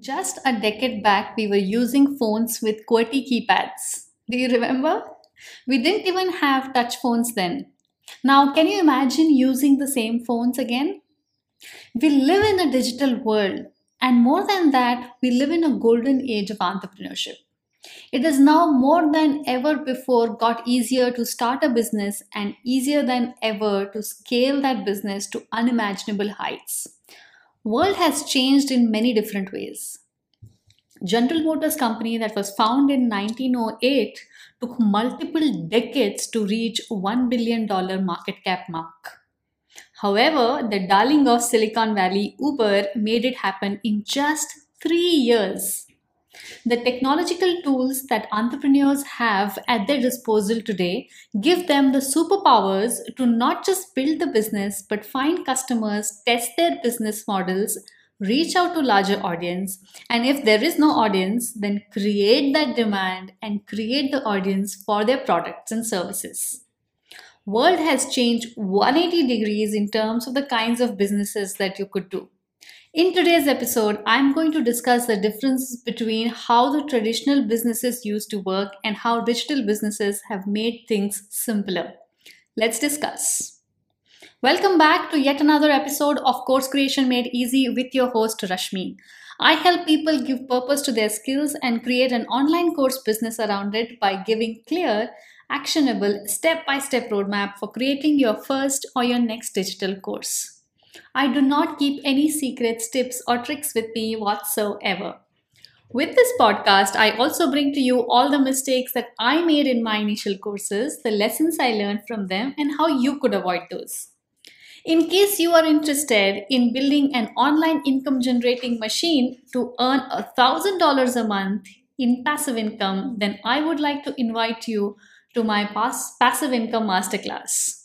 Just a decade back, we were using phones with QWERTY keypads. Do you remember? We didn't even have touch phones then. Now, can you imagine using the same phones again? We live in a digital world, and more than that, we live in a golden age of entrepreneurship. It is now more than ever before got easier to start a business and easier than ever to scale that business to unimaginable heights world has changed in many different ways. General Motors company that was founded in 1908 took multiple decades to reach $1 billion market cap mark. However, the darling of Silicon Valley, Uber, made it happen in just three years. The technological tools that entrepreneurs have at their disposal today give them the superpowers to not just build the business but find customers, test their business models, reach out to larger audience. And if there is no audience then create that demand and create the audience for their products and services. World has changed 180 degrees in terms of the kinds of businesses that you could do in today's episode, I'm going to discuss the difference between how the traditional businesses used to work and how digital businesses have made things simpler. Let's discuss. Welcome back to yet another episode of Course Creation Made Easy with your host Rashmi. I help people give purpose to their skills and create an online course business around it by giving clear, actionable, step by step roadmap for creating your first or your next digital course. I do not keep any secrets, tips, or tricks with me whatsoever. With this podcast, I also bring to you all the mistakes that I made in my initial courses, the lessons I learned from them, and how you could avoid those. In case you are interested in building an online income generating machine to earn $1,000 a month in passive income, then I would like to invite you to my passive income masterclass.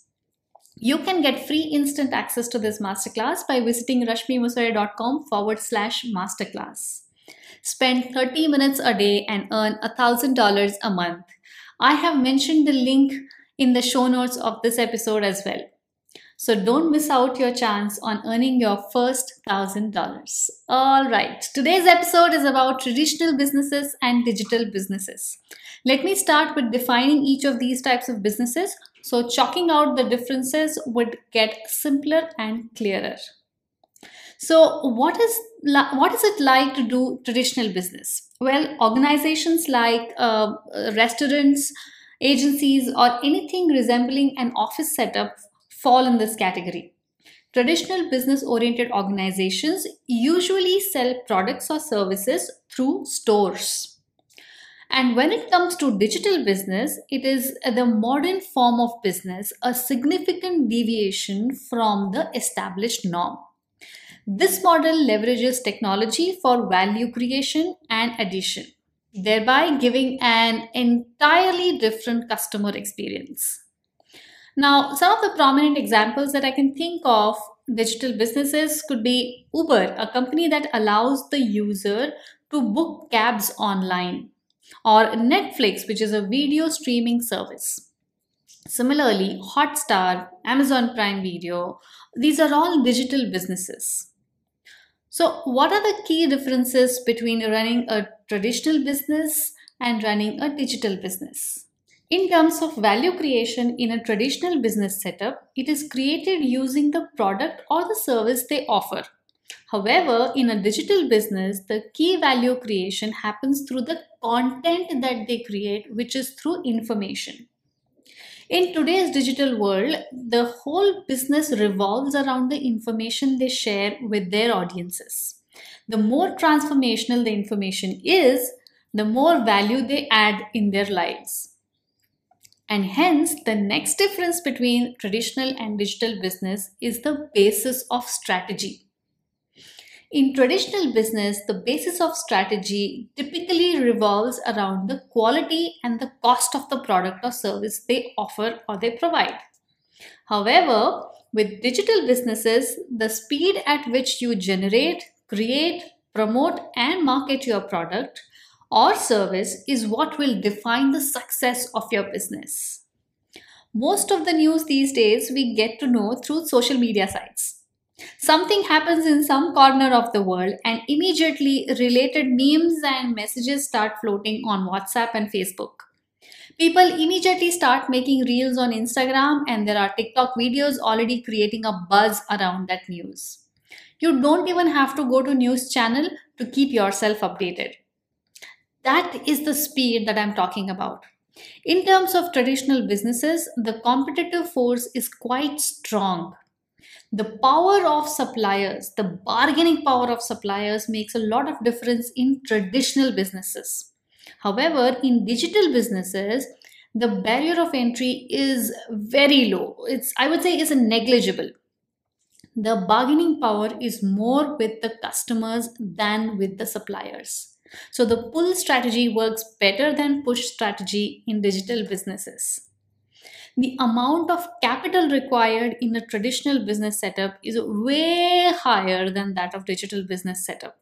You can get free instant access to this masterclass by visiting rashmimusare.com forward slash masterclass. Spend 30 minutes a day and earn $1,000 a month. I have mentioned the link in the show notes of this episode as well. So don't miss out your chance on earning your first $1,000. All right, today's episode is about traditional businesses and digital businesses. Let me start with defining each of these types of businesses so chalking out the differences would get simpler and clearer. So what is what is it like to do traditional business? Well, organizations like uh, restaurants, agencies, or anything resembling an office setup fall in this category. Traditional business oriented organizations usually sell products or services through stores. And when it comes to digital business, it is the modern form of business, a significant deviation from the established norm. This model leverages technology for value creation and addition, thereby giving an entirely different customer experience. Now, some of the prominent examples that I can think of digital businesses could be Uber, a company that allows the user to book cabs online or Netflix, which is a video streaming service. Similarly, Hotstar, Amazon Prime Video, these are all digital businesses. So, what are the key differences between running a traditional business and running a digital business? In terms of value creation in a traditional business setup, it is created using the product or the service they offer. However, in a digital business, the key value creation happens through the content that they create, which is through information. In today's digital world, the whole business revolves around the information they share with their audiences. The more transformational the information is, the more value they add in their lives. And hence, the next difference between traditional and digital business is the basis of strategy. In traditional business, the basis of strategy typically revolves around the quality and the cost of the product or service they offer or they provide. However, with digital businesses, the speed at which you generate, create, promote, and market your product or service is what will define the success of your business. Most of the news these days we get to know through social media sites. Something happens in some corner of the world, and immediately related memes and messages start floating on WhatsApp and Facebook. People immediately start making reels on Instagram, and there are TikTok videos already creating a buzz around that news. You don't even have to go to news channel to keep yourself updated. That is the speed that I'm talking about. In terms of traditional businesses, the competitive force is quite strong. The power of suppliers, the bargaining power of suppliers makes a lot of difference in traditional businesses. However, in digital businesses, the barrier of entry is very low. It's I would say is negligible. The bargaining power is more with the customers than with the suppliers. So the pull strategy works better than push strategy in digital businesses. The amount of capital required in a traditional business setup is way higher than that of digital business setup.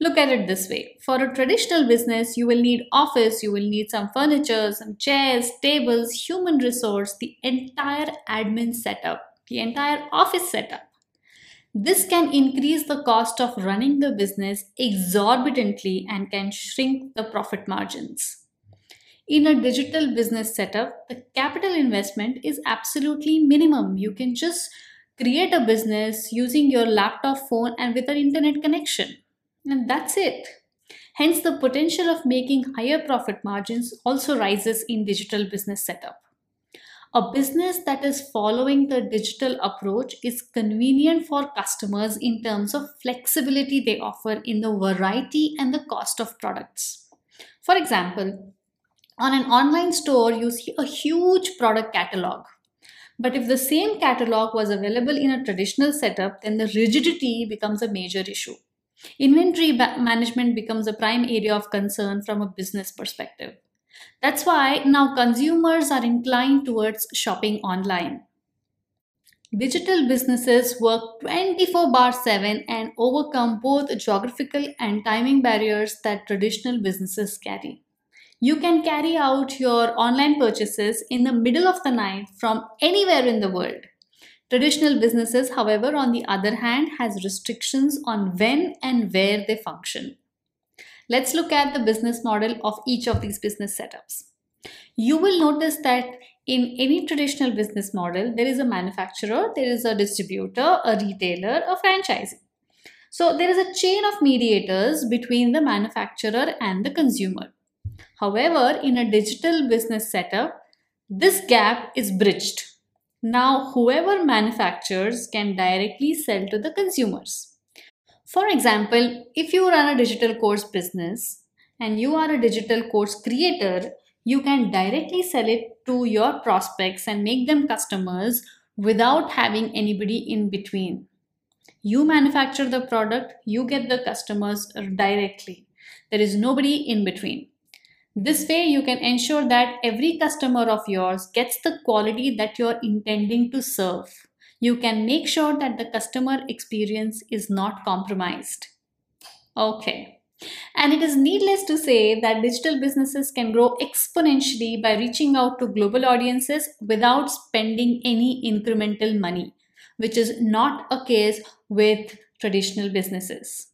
Look at it this way. For a traditional business, you will need office, you will need some furniture, some chairs, tables, human resource, the entire admin setup, the entire office setup. This can increase the cost of running the business exorbitantly and can shrink the profit margins. In a digital business setup, the capital investment is absolutely minimum. You can just create a business using your laptop phone and with an internet connection. And that's it. Hence, the potential of making higher profit margins also rises in digital business setup. A business that is following the digital approach is convenient for customers in terms of flexibility they offer in the variety and the cost of products. For example, on an online store, you see a huge product catalog. But if the same catalog was available in a traditional setup, then the rigidity becomes a major issue. Inventory management becomes a prime area of concern from a business perspective. That's why now consumers are inclined towards shopping online. Digital businesses work 24 bar 7 and overcome both geographical and timing barriers that traditional businesses carry. You can carry out your online purchases in the middle of the night from anywhere in the world. Traditional businesses, however, on the other hand, has restrictions on when and where they function. Let's look at the business model of each of these business setups. You will notice that in any traditional business model, there is a manufacturer, there is a distributor, a retailer, a franchisee. So there is a chain of mediators between the manufacturer and the consumer. However, in a digital business setup, this gap is bridged. Now, whoever manufactures can directly sell to the consumers. For example, if you run a digital course business and you are a digital course creator, you can directly sell it to your prospects and make them customers without having anybody in between. You manufacture the product, you get the customers directly. There is nobody in between. This way, you can ensure that every customer of yours gets the quality that you're intending to serve you can make sure that the customer experience is not compromised. Okay. And it is needless to say that digital businesses can grow exponentially by reaching out to global audiences without spending any incremental money, which is not a case with traditional businesses.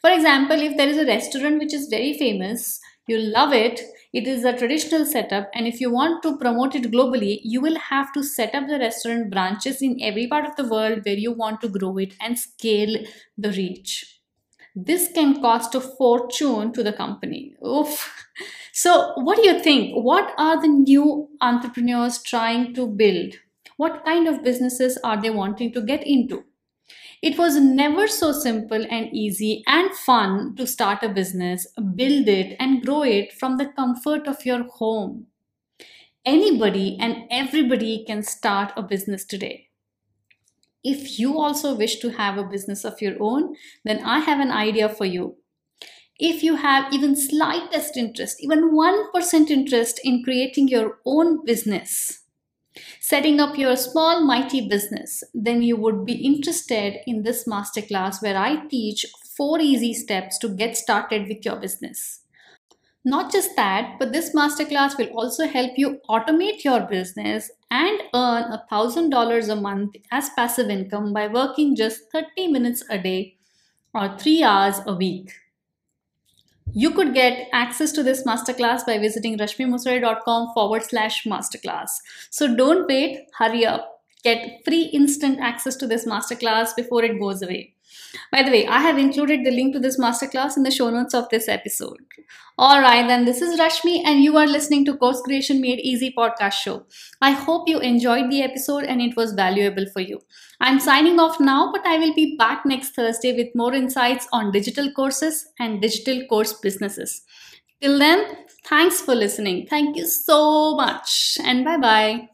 For example, if there is a restaurant which is very famous, you love it, it is a traditional setup, and if you want to promote it globally, you will have to set up the restaurant branches in every part of the world where you want to grow it and scale the reach. This can cost a fortune to the company. Oof. So, what do you think? What are the new entrepreneurs trying to build? What kind of businesses are they wanting to get into? It was never so simple and easy and fun to start a business, build it, and grow it from the comfort of your home. Anybody and everybody can start a business today. If you also wish to have a business of your own, then I have an idea for you. If you have even slightest interest, even 1% interest in creating your own business, setting up your small mighty business, then you would be interested in this masterclass where I teach four easy steps to get started with your business. Not just that, but this masterclass will also help you automate your business and earn $1,000 a month as passive income by working just 30 minutes a day or 3 hours a week. You could get access to this masterclass by visiting rashmimusare.com forward slash masterclass. So don't wait, hurry up. Get free instant access to this masterclass before it goes away. By the way, I have included the link to this masterclass in the show notes of this episode. All right, then this is Rashmi, and you are listening to Course Creation Made Easy podcast show. I hope you enjoyed the episode and it was valuable for you. I'm signing off now, but I will be back next Thursday with more insights on digital courses and digital course businesses. Till then, thanks for listening. Thank you so much, and bye bye.